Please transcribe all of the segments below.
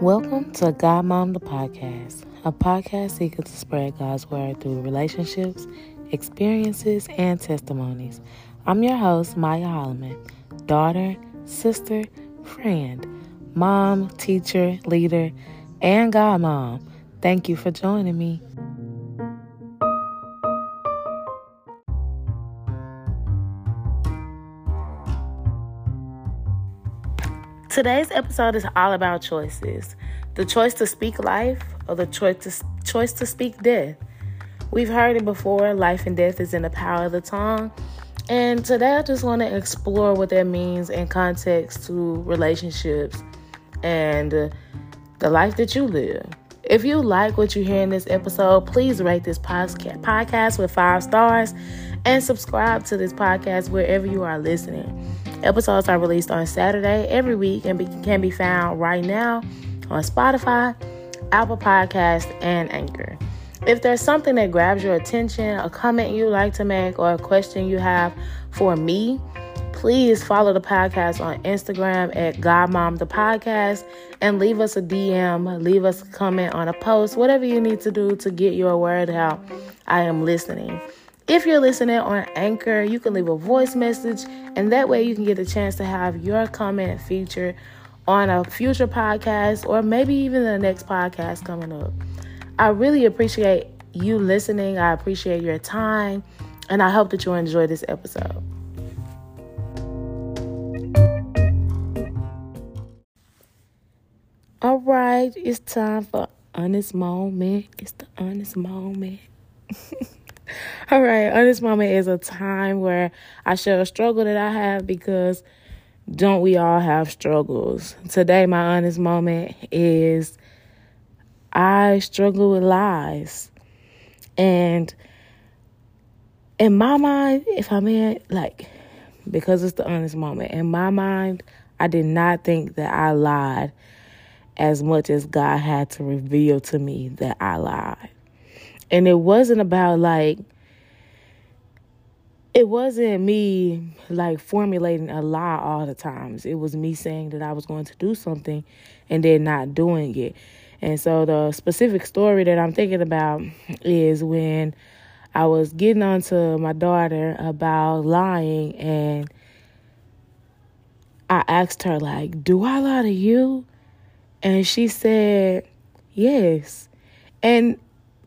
Welcome to God Mom the Podcast, a podcast seeking to spread God's word through relationships, experiences, and testimonies. I'm your host, Miaya Holliman, daughter, sister, friend, mom, teacher, leader, and God Mom. Thank you for joining me. Today's episode is all about choices the choice to speak life or the choice to, choice to speak death. We've heard it before life and death is in the power of the tongue. And today I just want to explore what that means in context to relationships and the life that you live. If you like what you hear in this episode, please rate this podcast with five stars and subscribe to this podcast wherever you are listening. Episodes are released on Saturday every week and be, can be found right now on Spotify, Apple Podcast, and Anchor. If there's something that grabs your attention, a comment you like to make, or a question you have for me, please follow the podcast on Instagram at Godmom the Podcast and leave us a DM, leave us a comment on a post, whatever you need to do to get your word out. I am listening. If you're listening on Anchor, you can leave a voice message, and that way you can get a chance to have your comment featured on a future podcast or maybe even the next podcast coming up. I really appreciate you listening. I appreciate your time, and I hope that you enjoy this episode. All right, it's time for honest moment. It's the honest moment. All right, honest moment is a time where I share a struggle that I have because don't we all have struggles? Today, my honest moment is I struggle with lies. And in my mind, if I'm in, like, because it's the honest moment, in my mind, I did not think that I lied as much as God had to reveal to me that I lied. And it wasn't about like, it wasn't me like formulating a lie all the times. It was me saying that I was going to do something and then not doing it. And so the specific story that I'm thinking about is when I was getting on to my daughter about lying and I asked her like, "Do I lie to you?" And she said, "Yes." And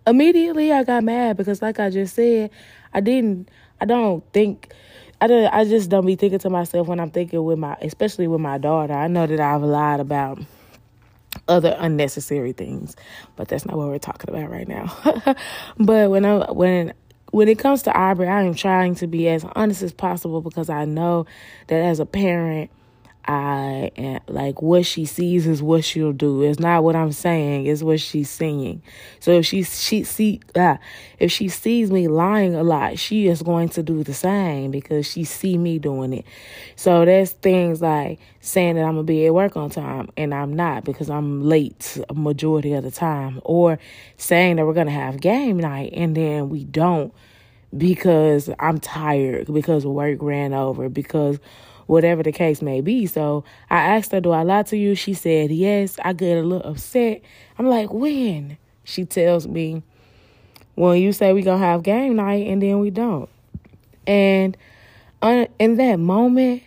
immediately I got mad because like I just said, I didn't I don't think I don't I just don't be thinking to myself when I'm thinking with my especially with my daughter. I know that I've lied about other unnecessary things, but that's not what we're talking about right now. but when I when when it comes to Aubrey, I am trying to be as honest as possible because I know that as a parent I am like what she sees is what she'll do. It's not what I'm saying, it's what she's seeing. So if she she see ah, if she sees me lying a lot, she is going to do the same because she see me doing it. So there's things like saying that I'm gonna be at work on time and I'm not because I'm late a majority of the time, or saying that we're gonna have game night and then we don't because I'm tired, because work ran over, because whatever the case may be. So I asked her, Do I lie to you? She said, Yes. I get a little upset. I'm like, When? She tells me, When you say we going to have game night and then we don't. And in that moment,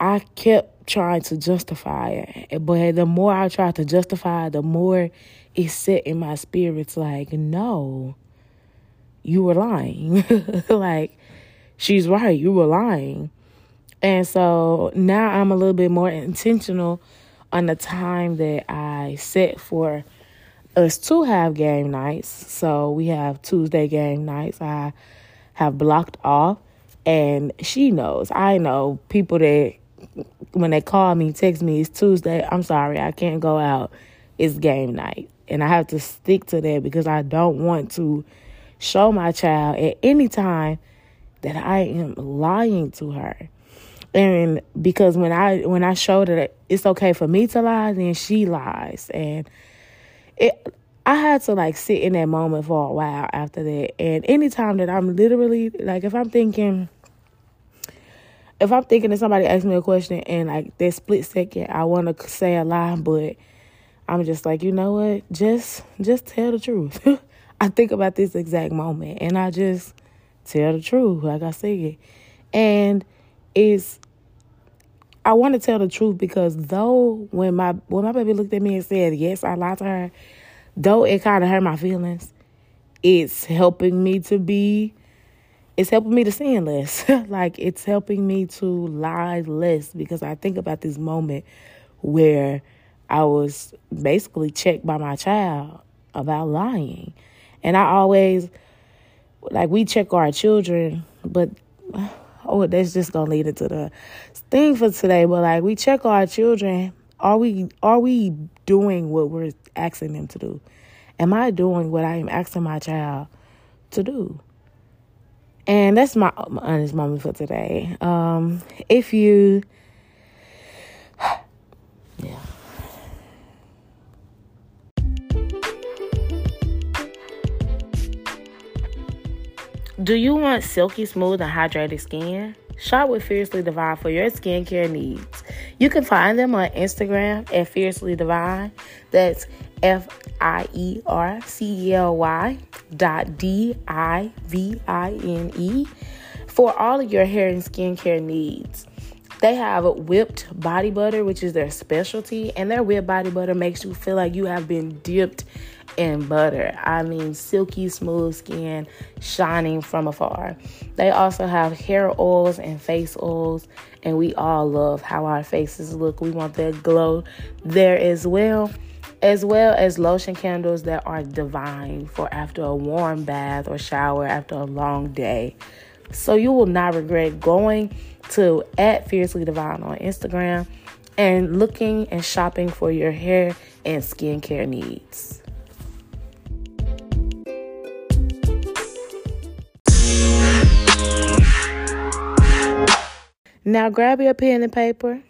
I kept trying to justify it. But the more I tried to justify it, the more it set in my spirits like, no, you were lying. like, she's right, you were lying. And so now I'm a little bit more intentional on the time that I set for us to have game nights. So we have Tuesday game nights. I have blocked off, and she knows. I know people that when they call me, text me, it's Tuesday. I'm sorry, I can't go out. It's game night. And I have to stick to that because I don't want to show my child at any time that I am lying to her. And because when I when I showed her that it's okay for me to lie, then she lies. And it I had to like sit in that moment for a while after that. And anytime that I'm literally like if I'm thinking if I'm thinking that somebody asks me a question and like that split second, I want to say a lie, but I'm just like, you know what? Just just tell the truth. I think about this exact moment and I just tell the truth, like I said. It and it's I want to tell the truth because though when my when my baby looked at me and said, Yes, I lied to her, though it kinda hurt my feelings, it's helping me to be it's helping me to sin less. like it's helping me to lie less because I think about this moment where I was basically checked by my child about lying. And I always like we check our children, but oh, that's just gonna lead into the thing for today. But like we check our children, are we are we doing what we're asking them to do? Am I doing what I am asking my child to do? And that's my, my honest moment for today. Um, if you, yeah. Do you want silky smooth and hydrated skin? Shop with Fiercely Divine for your skincare needs. You can find them on Instagram at Fiercely Divine. That's F I E R C E L Y dot D I V I N E for all of your hair and skincare needs. They have whipped body butter, which is their specialty, and their whipped body butter makes you feel like you have been dipped in butter. I mean, silky smooth skin shining from afar. They also have hair oils and face oils, and we all love how our faces look. We want that glow there as well. As well as lotion candles that are divine for after a warm bath or shower after a long day. So you will not regret going to at Fiercely Divine on Instagram and looking and shopping for your hair and skincare needs. Now grab your pen and paper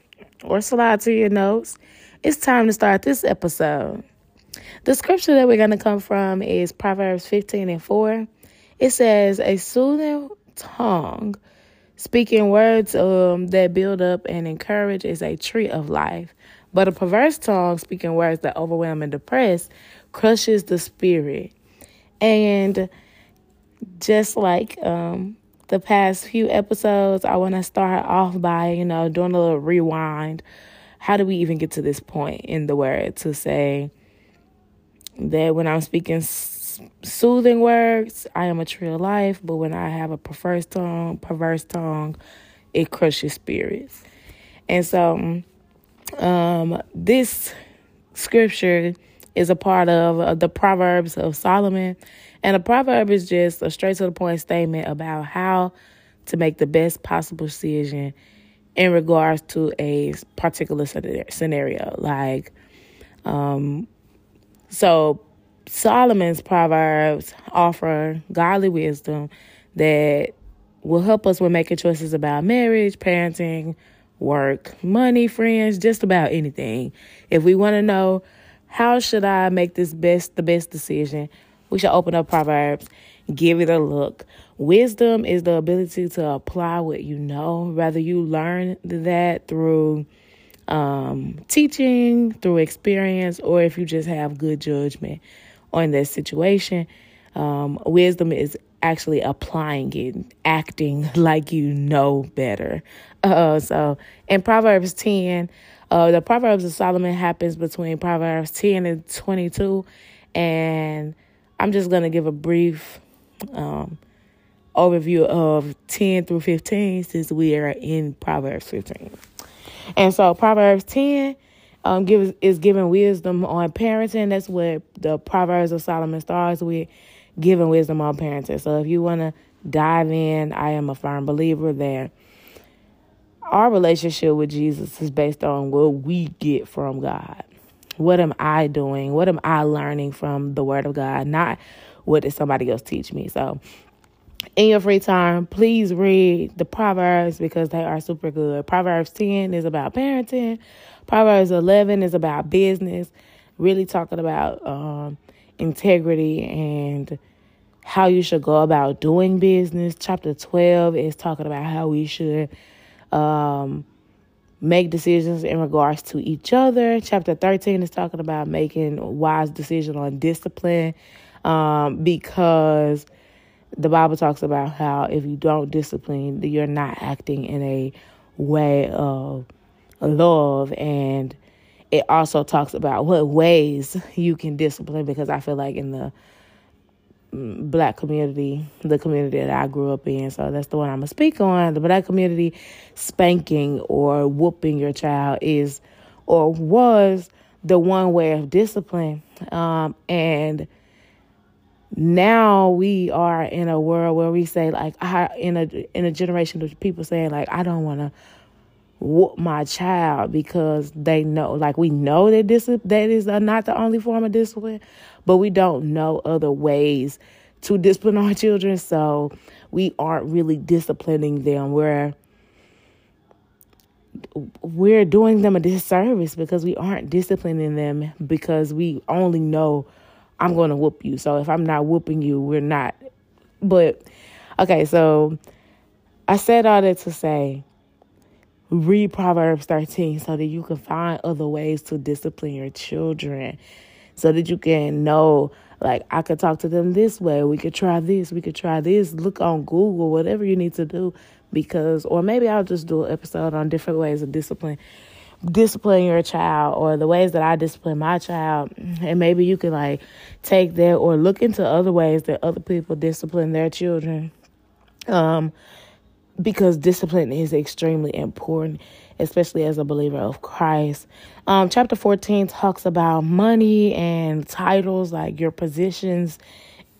or slide to your notes. It's time to start this episode. The scripture that we're going to come from is Proverbs 15 and 4. It says, A soothing tongue, speaking words um, that build up and encourage, is a tree of life. But a perverse tongue, speaking words that overwhelm and depress, crushes the spirit. And just like um, the past few episodes, I want to start off by, you know, doing a little rewind. How do we even get to this point in the word to say that when I'm speaking soothing words, I am a tree of life, but when I have a perverse tongue, perverse tongue, it crushes spirits. And so, um, this scripture is a part of uh, the Proverbs of Solomon. And a proverb is just a straight to the point statement about how to make the best possible decision in regards to a particular scenario. Like, um, so Solomon's proverbs offer godly wisdom that will help us with making choices about marriage, parenting, work, money, friends, just about anything. If we want to know how should I make this best the best decision? We should open up Proverbs, give it a look. Wisdom is the ability to apply what you know, whether you learn that through um, teaching, through experience, or if you just have good judgment on that situation. Um, wisdom is actually applying it, acting like you know better. Uh, so in Proverbs 10, uh, the Proverbs of Solomon happens between Proverbs 10 and 22. And I'm just going to give a brief um, overview of 10 through 15 since we are in Proverbs 15. And so Proverbs 10 um, gives, is giving wisdom on parenting. That's what the Proverbs of Solomon starts with, giving wisdom on parenting. So if you want to dive in, I am a firm believer that our relationship with Jesus is based on what we get from God. What am I doing? What am I learning from the Word of God? Not what did somebody else teach me. So, in your free time, please read the Proverbs because they are super good. Proverbs 10 is about parenting, Proverbs 11 is about business, really talking about um, integrity and how you should go about doing business. Chapter 12 is talking about how we should um, make decisions in regards to each other. Chapter 13 is talking about making wise decision on discipline um, because the Bible talks about how if you don't discipline, you're not acting in a way of love. And it also talks about what ways you can discipline because I feel like in the black community, the community that I grew up in, so that's the one I'm gonna speak on. The black community, spanking or whooping your child is or was the one way of discipline. Um, and now we are in a world where we say like I in a in a generation of people saying like I don't want to whoop my child because they know like we know that this that is not the only form of discipline but we don't know other ways to discipline our children so we aren't really disciplining them we're we're doing them a disservice because we aren't disciplining them because we only know I'm going to whoop you. So if I'm not whooping you, we're not. But okay, so I said all that to say read Proverbs 13 so that you can find other ways to discipline your children so that you can know like I could talk to them this way. We could try this. We could try this. Look on Google, whatever you need to do because or maybe I'll just do an episode on different ways of discipline discipline your child or the ways that I discipline my child. And maybe you can like take that or look into other ways that other people discipline their children. Um, because discipline is extremely important, especially as a believer of Christ. Um, chapter 14 talks about money and titles, like your positions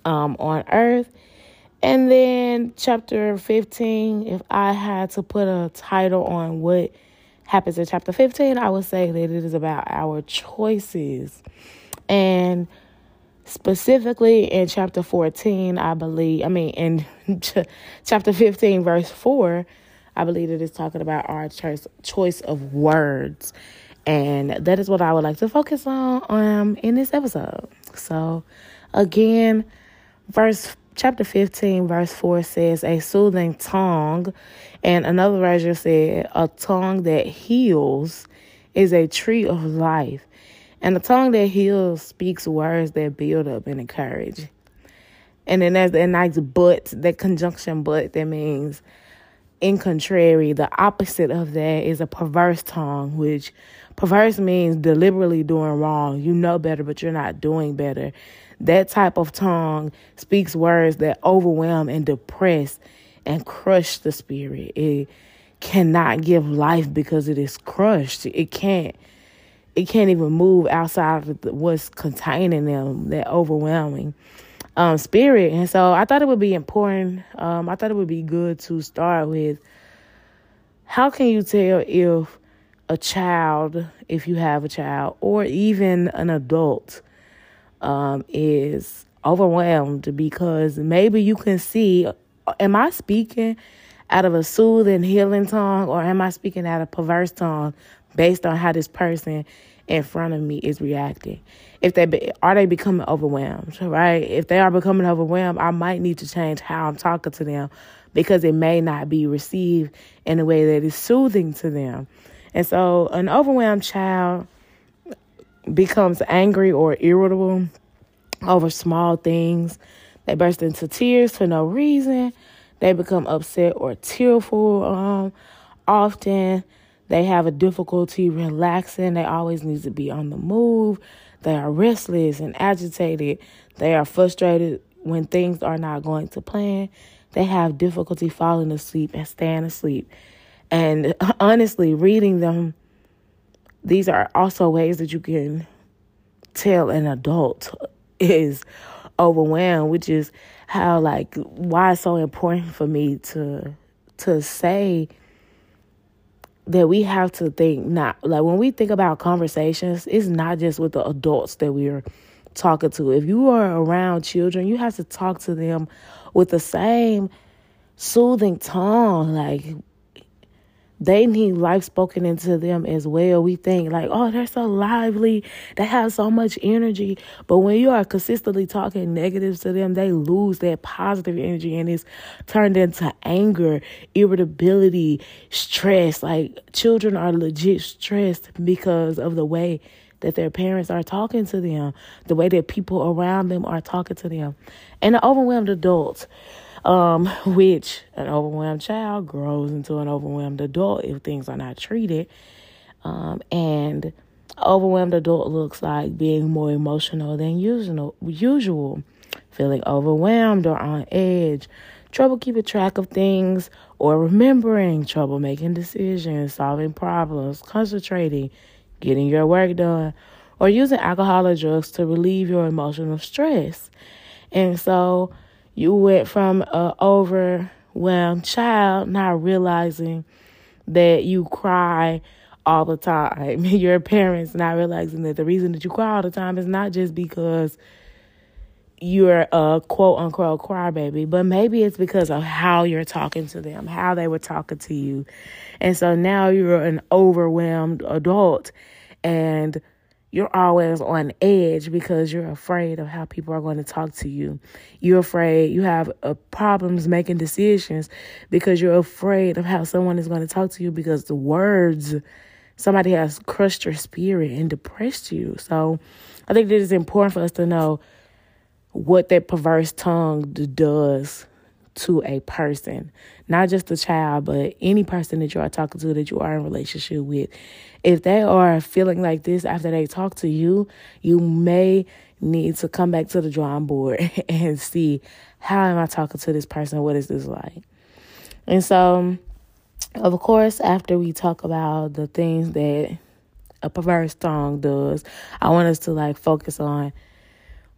um, on earth. And then chapter 15, if I had to put a title on what happens in chapter 15, I would say that it is about our choices. And specifically in chapter 14, I believe, I mean, in chapter 15, verse 4, I believe it is talking about our choice, choice of words. And that is what I would like to focus on um, in this episode. So, again, verse chapter 15, verse 4 says, A soothing tongue and another version said, A tongue that heals is a tree of life. And the tongue that heals speaks words that build up and encourage. And then there's that nice but, that conjunction but that means in contrary, the opposite of that is a perverse tongue, which perverse means deliberately doing wrong. You know better, but you're not doing better. That type of tongue speaks words that overwhelm and depress and crush the spirit. It cannot give life because it is crushed. It can't it can't even move outside of what's containing them, that overwhelming um, spirit. And so I thought it would be important. Um, I thought it would be good to start with how can you tell if a child, if you have a child, or even an adult, um, is overwhelmed because maybe you can see am I speaking out of a soothing, healing tongue, or am I speaking out of perverse tongue based on how this person in front of me is reacting? If they be, are they becoming overwhelmed, right? If they are becoming overwhelmed, I might need to change how I'm talking to them because it may not be received in a way that is soothing to them. And so, an overwhelmed child becomes angry or irritable over small things they burst into tears for no reason. They become upset or tearful um, often. They have a difficulty relaxing. They always need to be on the move. They are restless and agitated. They are frustrated when things are not going to plan. They have difficulty falling asleep and staying asleep. And honestly, reading them, these are also ways that you can tell an adult is overwhelmed, which is how like why it's so important for me to to say that we have to think not like when we think about conversations, it's not just with the adults that we're talking to. If you are around children, you have to talk to them with the same soothing tone. Like they need life spoken into them as well. We think like, oh, they're so lively, they have so much energy. But when you are consistently talking negatives to them, they lose that positive energy and it's turned into anger, irritability, stress. Like children are legit stressed because of the way that their parents are talking to them, the way that people around them are talking to them. And the overwhelmed adults um, which an overwhelmed child grows into an overwhelmed adult if things are not treated. Um, and overwhelmed adult looks like being more emotional than usual, usual, feeling overwhelmed or on edge, trouble keeping track of things or remembering, trouble making decisions, solving problems, concentrating, getting your work done, or using alcohol or drugs to relieve your emotional stress. And so you went from a overwhelmed child not realizing that you cry all the time. Your parents not realizing that the reason that you cry all the time is not just because you're a quote unquote crybaby, but maybe it's because of how you're talking to them, how they were talking to you. And so now you're an overwhelmed adult and you're always on edge because you're afraid of how people are going to talk to you. You're afraid you have uh, problems making decisions because you're afraid of how someone is going to talk to you because the words somebody has crushed your spirit and depressed you. So I think it is important for us to know what that perverse tongue does to a person, not just a child, but any person that you are talking to that you are in relationship with. If they are feeling like this after they talk to you, you may need to come back to the drawing board and see how am I talking to this person? What is this like? And so, of course, after we talk about the things that a perverse tongue does, I want us to like focus on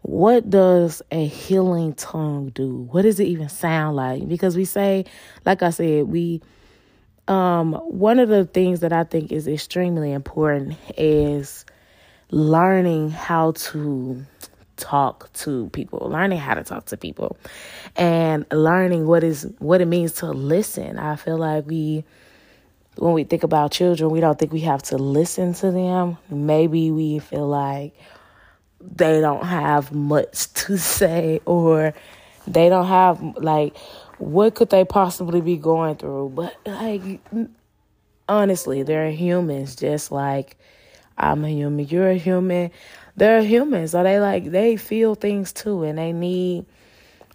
what does a healing tongue do? What does it even sound like? Because we say, like I said, we um one of the things that I think is extremely important is learning how to talk to people, learning how to talk to people and learning what is what it means to listen. I feel like we when we think about children, we don't think we have to listen to them. Maybe we feel like they don't have much to say or they don't have like what could they possibly be going through? But like honestly they're humans just like i'm a human. You're a human. They're humans. So they like they feel things too and they need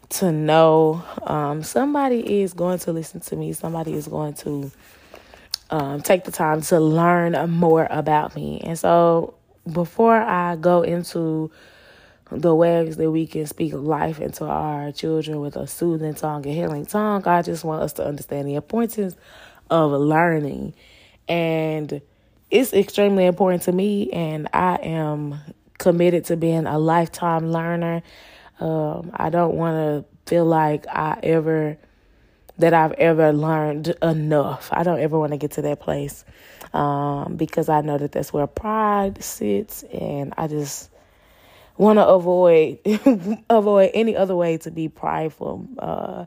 to know um, somebody is going to listen to me. Somebody is going to um, take the time to learn more about me. And so before I go into the ways that we can speak life into our children with a soothing tongue and healing tongue, I just want us to understand the importance of learning. And it's extremely important to me, and I am committed to being a lifetime learner. Um, I don't want to feel like I ever that I've ever learned enough. I don't ever want to get to that place um, because I know that that's where pride sits, and I just want to avoid avoid any other way to be prideful. Uh,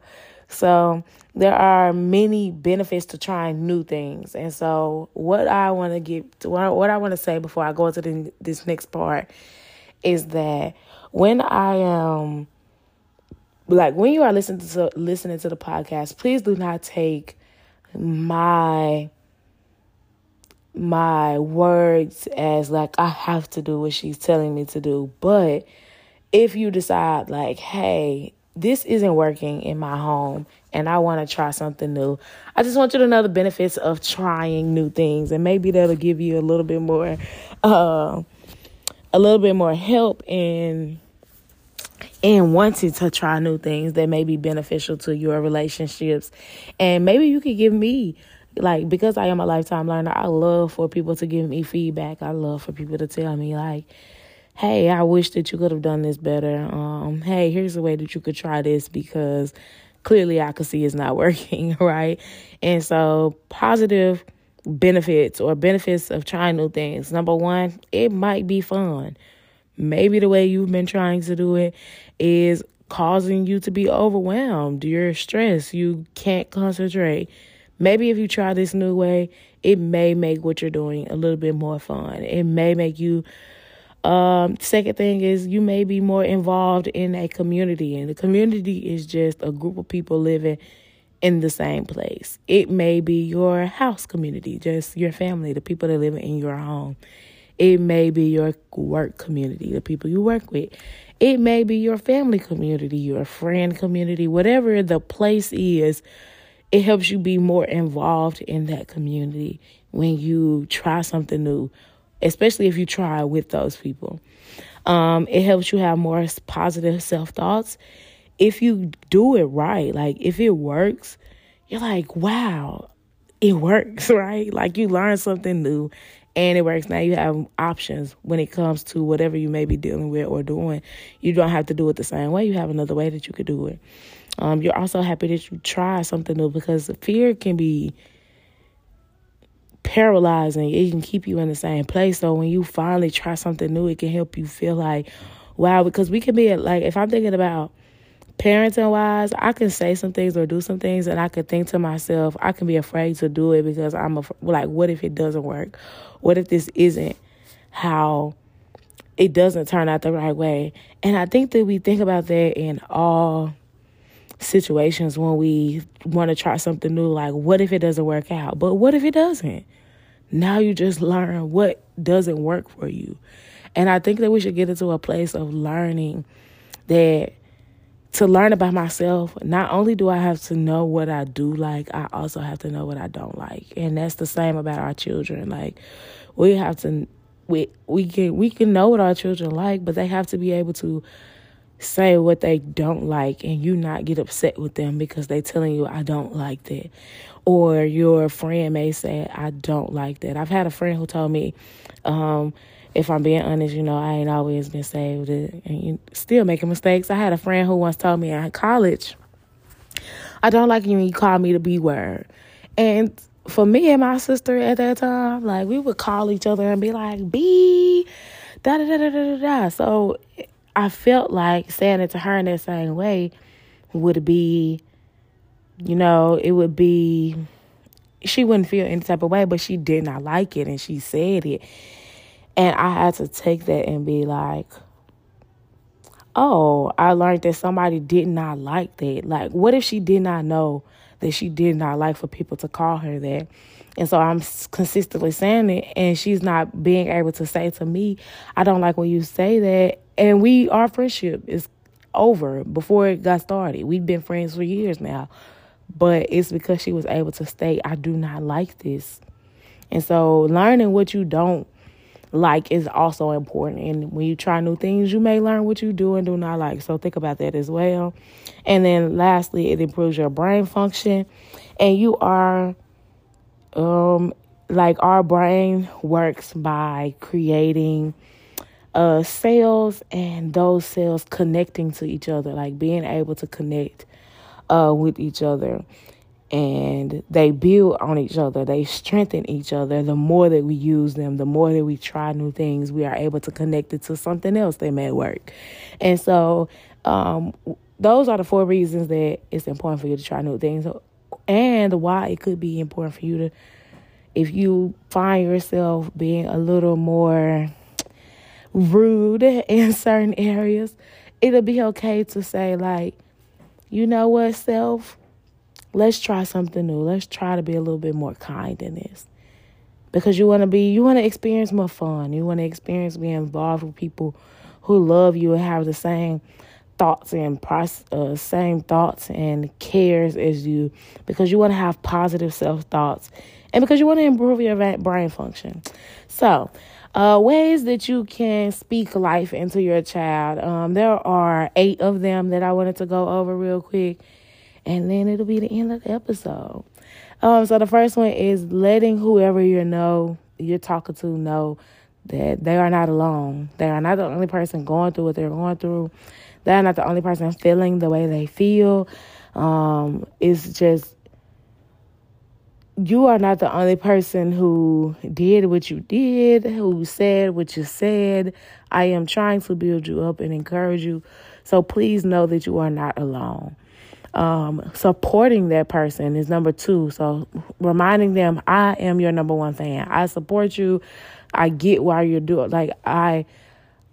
so there are many benefits to trying new things, and so what I want to get to, what I want to say before I go into the, this next part is that when I am um, like when you are listening to listening to the podcast, please do not take my my words as like I have to do what she's telling me to do. But if you decide like, hey, this isn't working in my home and I want to try something new. I just want you to know the benefits of trying new things and maybe that'll give you a little bit more uh, a little bit more help in and wanting to try new things that may be beneficial to your relationships. And maybe you could give me like because I am a lifetime learner, I love for people to give me feedback. I love for people to tell me like, "Hey, I wish that you could have done this better." Um, "Hey, here's a way that you could try this because clearly I could see it's not working, right?" And so, positive benefits or benefits of trying new things. Number 1, it might be fun. Maybe the way you've been trying to do it is causing you to be overwhelmed. You're stressed. You can't concentrate maybe if you try this new way, it may make what you're doing a little bit more fun. It may make you um, second thing is you may be more involved in a community, and the community is just a group of people living in the same place. It may be your house community, just your family, the people that live in your home. It may be your work community, the people you work with. It may be your family community, your friend community, whatever the place is. It helps you be more involved in that community when you try something new especially if you try with those people. Um, it helps you have more positive self thoughts. If you do it right, like if it works, you're like, wow, it works, right? Like you learn something new and it works. Now you have options when it comes to whatever you may be dealing with or doing. You don't have to do it the same way. You have another way that you could do it. Um, you're also happy that you try something new because fear can be paralyzing. It can keep you in the same place. So when you finally try something new, it can help you feel like, wow, because we can be like, if I'm thinking about parenting wise, I can say some things or do some things, and I can think to myself, I can be afraid to do it because I'm a, like, what if it doesn't work? What if this isn't how it doesn't turn out the right way? And I think that we think about that in all situations when we want to try something new like what if it doesn't work out but what if it doesn't now you just learn what doesn't work for you. And I think that we should get into a place of learning that to learn about myself, not only do I have to know what I do like, I also have to know what I don't like. And that's the same about our children. Like we have to we we can we can know what our children like, but they have to be able to say what they don't like and you not get upset with them because they telling you I don't like that. Or your friend may say, I don't like that. I've had a friend who told me, um, if I'm being honest, you know, I ain't always been saved and still making mistakes. I had a friend who once told me in college, I don't like you when you call me the B word. And for me and my sister at that time, like we would call each other and be like, B, da da da da da da. So I felt like saying it to her in that same way would be, you know, it would be, she wouldn't feel any type of way, but she did not like it and she said it. And I had to take that and be like, oh, I learned that somebody did not like that. Like, what if she did not know that she did not like for people to call her that? And so I'm consistently saying it, and she's not being able to say to me, I don't like when you say that. And we, our friendship is over before it got started. We've been friends for years now, but it's because she was able to state, I do not like this. And so learning what you don't like is also important. And when you try new things, you may learn what you do and do not like. So think about that as well. And then lastly, it improves your brain function. And you are um, like our brain works by creating uh, cells and those cells connecting to each other, like being able to connect uh, with each other. And they build on each other, they strengthen each other. The more that we use them, the more that we try new things, we are able to connect it to something else that may work. And so, um, those are the four reasons that it's important for you to try new things and why it could be important for you to if you find yourself being a little more rude in certain areas it'll be okay to say like you know what self let's try something new. Let's try to be a little bit more kind in this. Because you want to be you want to experience more fun. You want to experience being involved with people who love you and have the same thoughts and uh, same thoughts and cares as you. Because you want to have positive self thoughts and because you want to improve your brain function. So, uh, ways that you can speak life into your child. Um, there are eight of them that I wanted to go over real quick, and then it'll be the end of the episode. Um, so the first one is letting whoever you know you're talking to know that they are not alone. They are not the only person going through what they're going through. They're not the only person feeling the way they feel. Um, it's just you are not the only person who did what you did, who said what you said. I am trying to build you up and encourage you. So please know that you are not alone. Um, supporting that person is number two. So reminding them, I am your number one fan. I support you. I get why you're doing. Like I,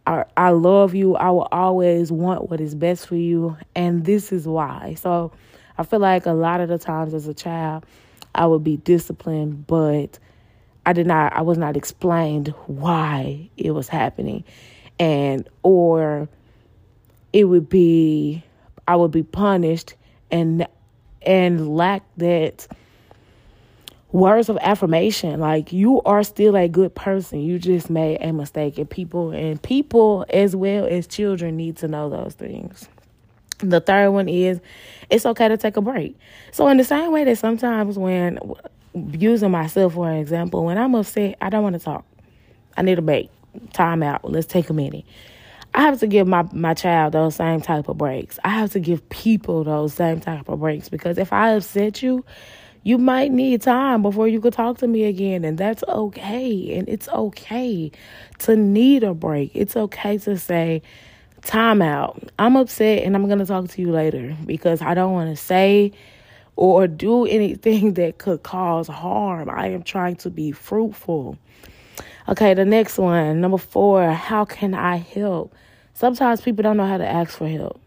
I, I love you. I will always want what is best for you, and this is why. So I feel like a lot of the times as a child, I would be disciplined, but I did not. I was not explained why it was happening, and or it would be I would be punished and and lack that words of affirmation. Like you are still a good person. You just made a mistake. And people and people as well as children need to know those things. The third one is it's okay to take a break. So in the same way that sometimes when using myself for an example when i'm upset i don't want to talk. I need a break. Time out. Let's take a minute I have to give my, my child those same type of breaks. I have to give people those same type of breaks because if I upset you, you might need time before you could talk to me again. And that's okay. And it's okay to need a break. It's okay to say, time out. I'm upset and I'm going to talk to you later because I don't want to say or do anything that could cause harm. I am trying to be fruitful. Okay, the next one, number four, how can I help? Sometimes people don't know how to ask for help.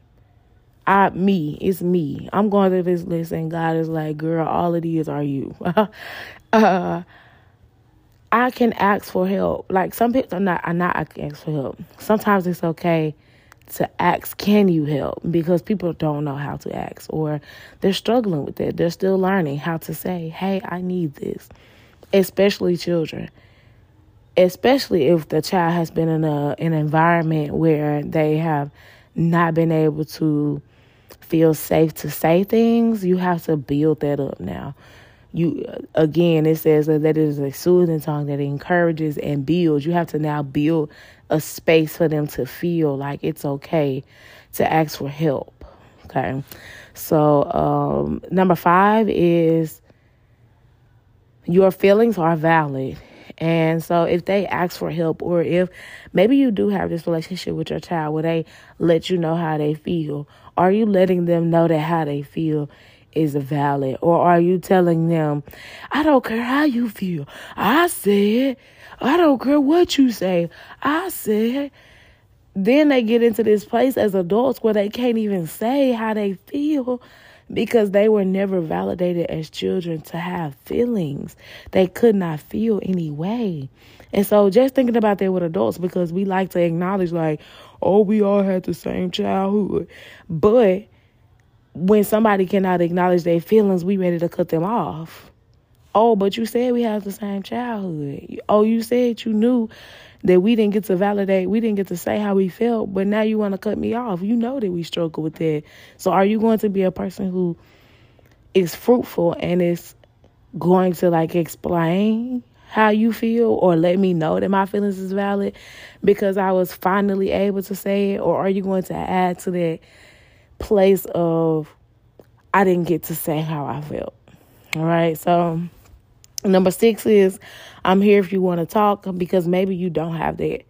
I, me, it's me. I'm going through this list, and God is like, girl, all of these are you. uh, I can ask for help. Like some people, are not, I'm not. I can ask for help. Sometimes it's okay to ask, "Can you help?" Because people don't know how to ask, or they're struggling with it. They're still learning how to say, "Hey, I need this." Especially children especially if the child has been in a an environment where they have not been able to feel safe to say things, you have to build that up now. You again, it says that it is a soothing tongue that encourages and builds. You have to now build a space for them to feel like it's okay to ask for help. Okay, so um, number five is your feelings are valid and so if they ask for help or if maybe you do have this relationship with your child where they let you know how they feel, are you letting them know that how they feel is valid? Or are you telling them, I don't care how you feel. I said, I don't care what you say. I said, then they get into this place as adults where they can't even say how they feel because they were never validated as children to have feelings. They could not feel any way. And so just thinking about that with adults because we like to acknowledge like, oh, we all had the same childhood. But when somebody cannot acknowledge their feelings, we ready to cut them off. Oh, but you said we have the same childhood. Oh, you said you knew that we didn't get to validate, we didn't get to say how we felt, but now you want to cut me off. You know that we struggle with that. So are you going to be a person who is fruitful and is going to like explain how you feel or let me know that my feelings is valid because I was finally able to say it or are you going to add to that place of I didn't get to say how I felt. All right. So Number six is I'm here if you want to talk because maybe you don't have that.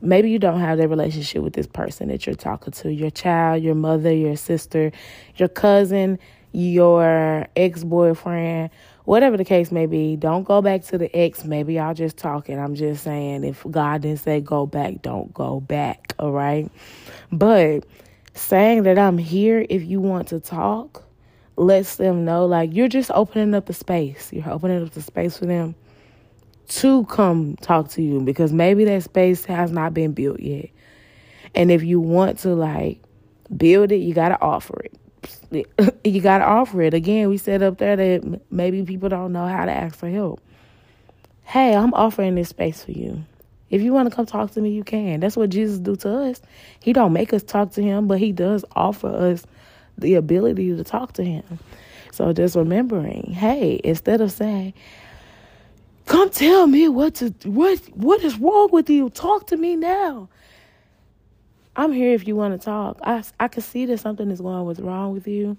Maybe you don't have that relationship with this person that you're talking to your child, your mother, your sister, your cousin, your ex boyfriend, whatever the case may be. Don't go back to the ex. Maybe y'all just talking. I'm just saying, if God didn't say go back, don't go back. All right. But saying that I'm here if you want to talk lets them know like you're just opening up the space. You're opening up the space for them to come talk to you because maybe that space has not been built yet. And if you want to like build it, you got to offer it. you got to offer it. Again, we said up there that maybe people don't know how to ask for help. Hey, I'm offering this space for you. If you want to come talk to me, you can. That's what Jesus do to us. He don't make us talk to him, but he does offer us the ability to talk to him. So just remembering, hey, instead of saying, "Come tell me what to what what is wrong with you? Talk to me now." I'm here if you want to talk. I I can see that something is going with wrong with you.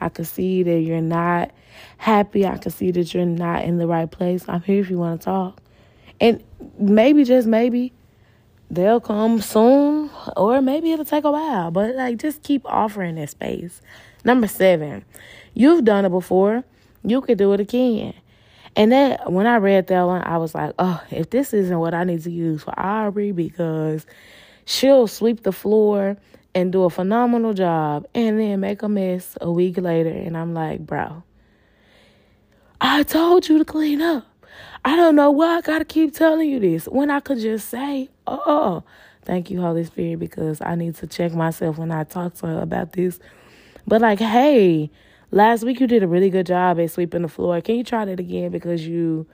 I can see that you're not happy. I can see that you're not in the right place. I'm here if you want to talk. And maybe just maybe they'll come soon or maybe it'll take a while but like just keep offering that space Number seven, you've done it before. You could do it again. And that when I read that one, I was like, oh, if this isn't what I need to use for Aubrey, because she'll sweep the floor and do a phenomenal job and then make a mess a week later. And I'm like, bro, I told you to clean up. I don't know why I gotta keep telling you this when I could just say, oh, thank you, Holy Spirit, because I need to check myself when I talk to her about this. But like, hey, last week you did a really good job at sweeping the floor. Can you try that again? Because you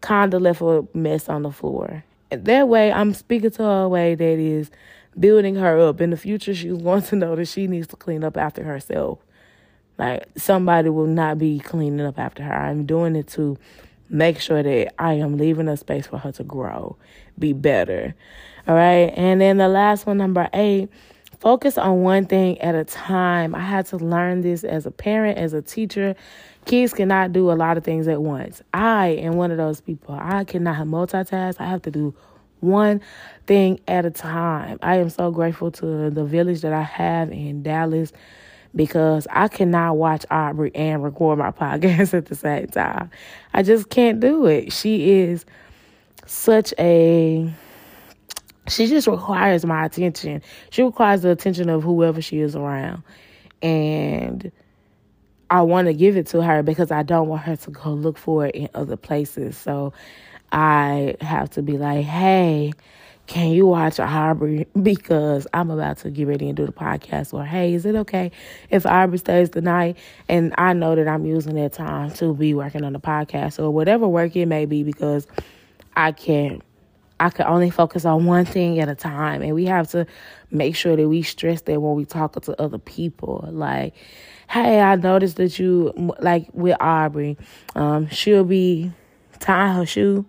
kind of left a mess on the floor. And that way, I'm speaking to her a way that is building her up. In the future, she's going to know that she needs to clean up after herself. Like somebody will not be cleaning up after her. I'm doing it to make sure that I am leaving a space for her to grow, be better. All right. And then the last one, number eight, focus on one thing at a time. I had to learn this as a parent, as a teacher. Kids cannot do a lot of things at once. I am one of those people. I cannot multitask. I have to do one thing at a time. I am so grateful to the village that I have in Dallas because I cannot watch Aubrey and record my podcast at the same time. I just can't do it. She is such a she just requires my attention. She requires the attention of whoever she is around. And I want to give it to her because I don't want her to go look for it in other places. So I have to be like, hey, can you watch Aubrey because I'm about to get ready and do the podcast? Or hey, is it okay if Aubrey stays the night and I know that I'm using that time to be working on the podcast or whatever work it may be because I can't. I can only focus on one thing at a time, and we have to make sure that we stress that when we talk to other people. Like, hey, I noticed that you like with Aubrey, um, she'll be tying her shoe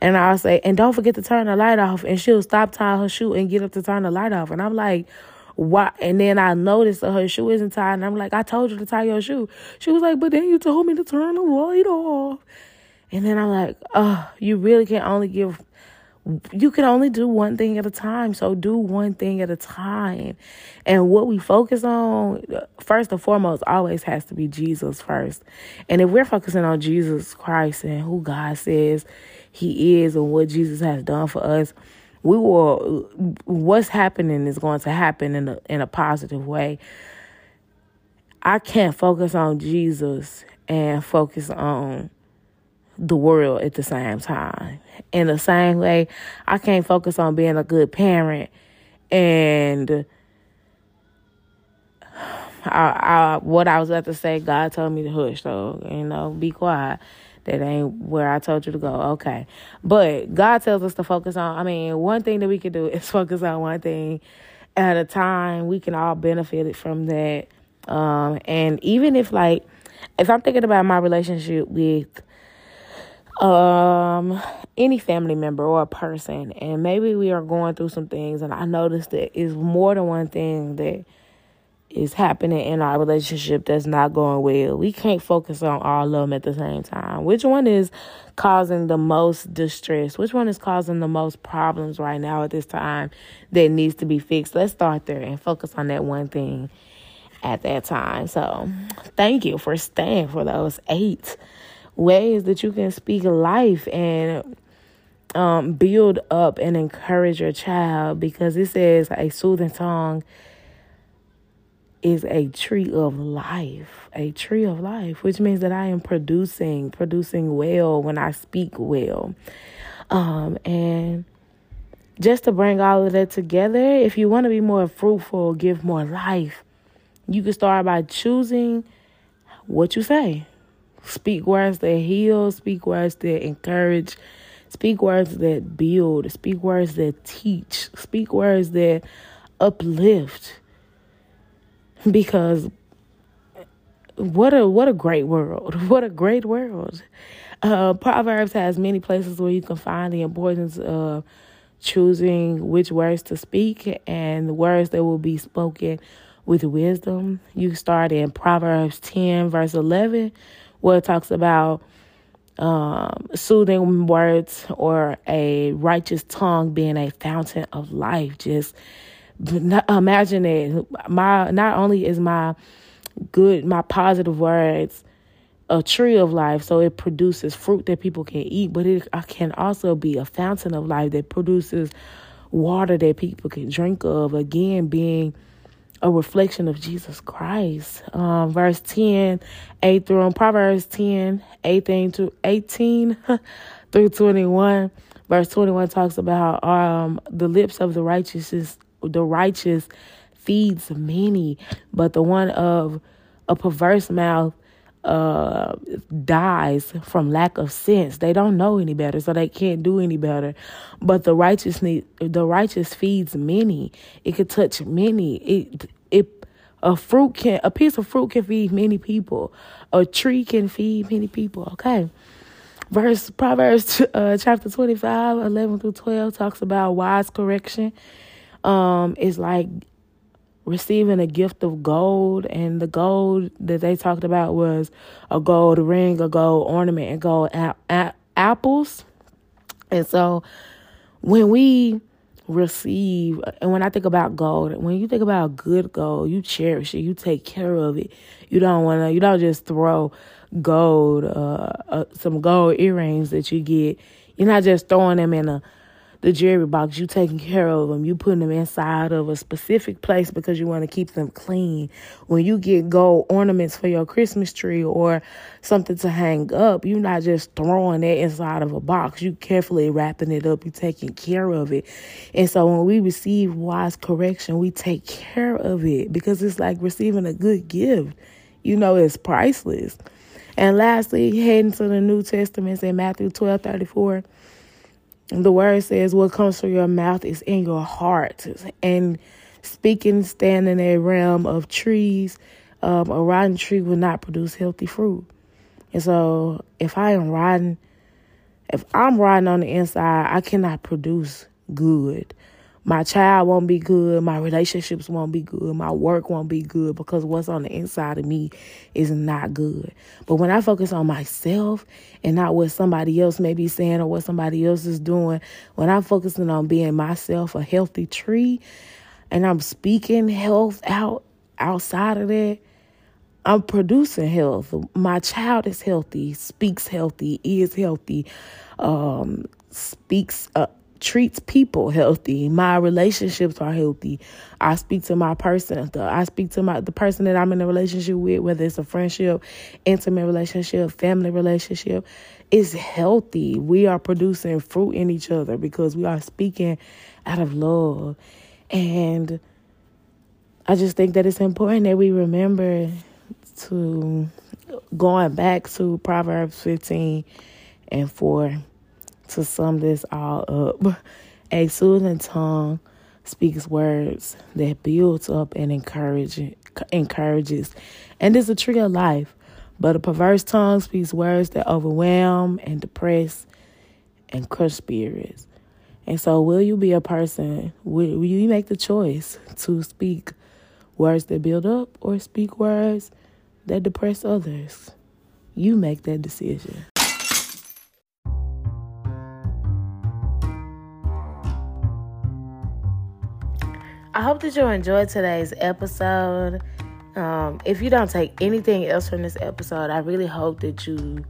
and I'll say, and don't forget to turn the light off. And she'll stop tying her shoe and get up to turn the light off. And I'm like, why? And then I noticed that her shoe isn't tied. And I'm like, I told you to tie your shoe. She was like, but then you told me to turn the light off. And then I'm like, oh, you really can only give, you can only do one thing at a time. So do one thing at a time. And what we focus on, first and foremost, always has to be Jesus first. And if we're focusing on Jesus Christ and who God says he is and what Jesus has done for us, we will what's happening is going to happen in a in a positive way. I can't focus on Jesus and focus on the world at the same time. In the same way, I can't focus on being a good parent and I, I, what I was about to say, God told me to hush, so you know, be quiet that ain't where I told you to go. Okay. But God tells us to focus on, I mean, one thing that we can do is focus on one thing at a time. We can all benefit from that. Um, and even if, like, if I'm thinking about my relationship with um any family member or a person and maybe we are going through some things and I noticed that it's more than one thing that is happening in our relationship that's not going well. We can't focus on all of them at the same time. Which one is causing the most distress? Which one is causing the most problems right now at this time that needs to be fixed? Let's start there and focus on that one thing at that time. So, thank you for staying for those eight ways that you can speak life and um, build up and encourage your child because it says a soothing tongue is a tree of life, a tree of life, which means that I am producing, producing well when I speak well. Um, and just to bring all of that together, if you want to be more fruitful, give more life, you can start by choosing what you say. Speak words that heal, speak words that encourage, speak words that build, speak words that teach, speak words that uplift because what a what a great world. What a great world. Uh, proverbs has many places where you can find the importance of choosing which words to speak and the words that will be spoken with wisdom. You start in proverbs 10 verse 11 where it talks about um, soothing words or a righteous tongue being a fountain of life. Just imagine it. My not only is my good, my positive words, a tree of life. So it produces fruit that people can eat, but it can also be a fountain of life that produces water that people can drink of. Again, being a reflection of Jesus Christ. Um, verse 10, 8 through Proverbs 10, 18 to 18 through 21. Verse 21 talks about um, the lips of the righteous, the righteous feeds many, but the one of a perverse mouth uh, dies from lack of sense. They don't know any better, so they can't do any better. But the righteous need, the righteous feeds many. It could touch many. It it a fruit can a piece of fruit can feed many people. A tree can feed many people. Okay. Verse Proverbs uh, chapter 25, 11 through 12 talks about wise correction. Um, it's like receiving a gift of gold, and the gold that they talked about was a gold ring, a gold ornament, and gold a- a- apples. And so when we receive, and when I think about gold, when you think about good gold, you cherish it, you take care of it. You don't want to, you don't just throw gold, uh, uh, some gold earrings that you get. You're not just throwing them in a the jewelry box, you taking care of them. You putting them inside of a specific place because you want to keep them clean. When you get gold ornaments for your Christmas tree or something to hang up, you're not just throwing it inside of a box. You carefully wrapping it up. You taking care of it. And so when we receive wise correction, we take care of it because it's like receiving a good gift. You know, it's priceless. And lastly, heading to the New Testament in Matthew 12 34 the word says, What comes from your mouth is in your heart. And speaking, standing in a realm of trees, um, a rotten tree will not produce healthy fruit. And so, if I am rotten, if I'm rotten on the inside, I cannot produce good my child won't be good, my relationships won't be good, my work won't be good because what's on the inside of me is not good. But when I focus on myself and not what somebody else may be saying or what somebody else is doing, when I'm focusing on being myself a healthy tree and I'm speaking health out outside of that, I'm producing health. My child is healthy, speaks healthy, is healthy, um, speaks uh, treats people healthy. My relationships are healthy. I speak to my person. I speak to my the person that I'm in a relationship with, whether it's a friendship, intimate relationship, family relationship, is healthy. We are producing fruit in each other because we are speaking out of love. And I just think that it's important that we remember to going back to Proverbs 15 and 4 to sum this all up, a soothing tongue speaks words that builds up and encourage, encourages, and is a tree of life. But a perverse tongue speaks words that overwhelm and depress and crush spirits. And so, will you be a person? Will, will you make the choice to speak words that build up or speak words that depress others? You make that decision. I hope that you enjoyed today's episode. Um, if you don't take anything else from this episode, I really hope that you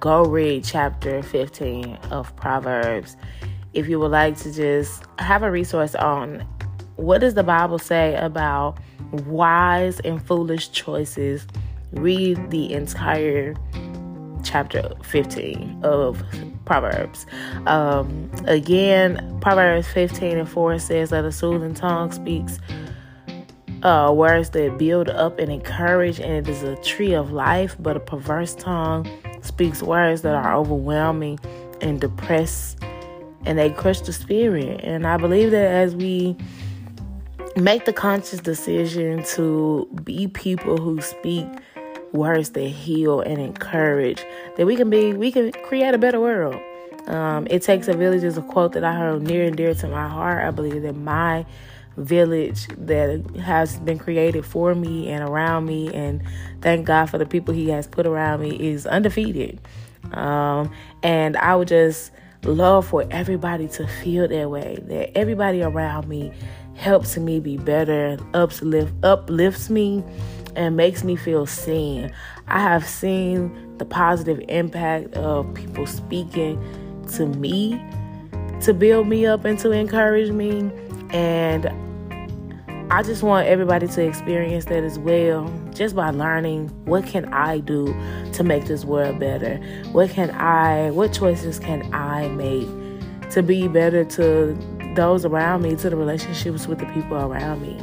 go read chapter 15 of Proverbs. If you would like to just have a resource on what does the Bible say about wise and foolish choices, read the entire chapter 15 of Proverbs. Um, again, Proverbs 15 and 4 says that a soothing tongue speaks uh, words that build up and encourage, and it is a tree of life, but a perverse tongue speaks words that are overwhelming and depress, and they crush the spirit. And I believe that as we make the conscious decision to be people who speak words that heal and encourage, that we can be, we can create a better world. Um, it takes a village is a quote that I heard near and dear to my heart. I believe that my village that has been created for me and around me, and thank God for the people He has put around me, is undefeated. Um, and I would just love for everybody to feel that way, that everybody around me helps me be better, uplift, uplifts me and makes me feel seen. I have seen the positive impact of people speaking to me to build me up and to encourage me. And I just want everybody to experience that as well, just by learning what can I do to make this world better? What can I, what choices can I make to be better to those around me, to the relationships with the people around me?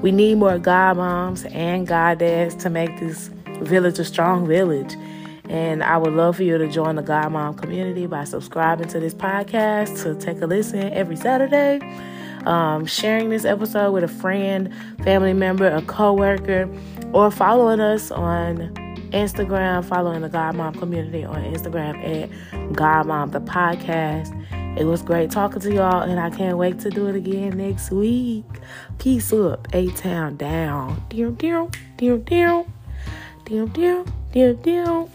We need more God moms and God dads to make this village a strong village. And I would love for you to join the God Mom community by subscribing to this podcast to take a listen every Saturday. Um, sharing this episode with a friend, family member, a coworker, or following us on Instagram, following the God Mom community on Instagram at God Mom the podcast. It was great talking to y'all, and I can't wait to do it again next week. Peace up, A Town down. Dear, dear, dear, dear, dear, dear, dear, dear.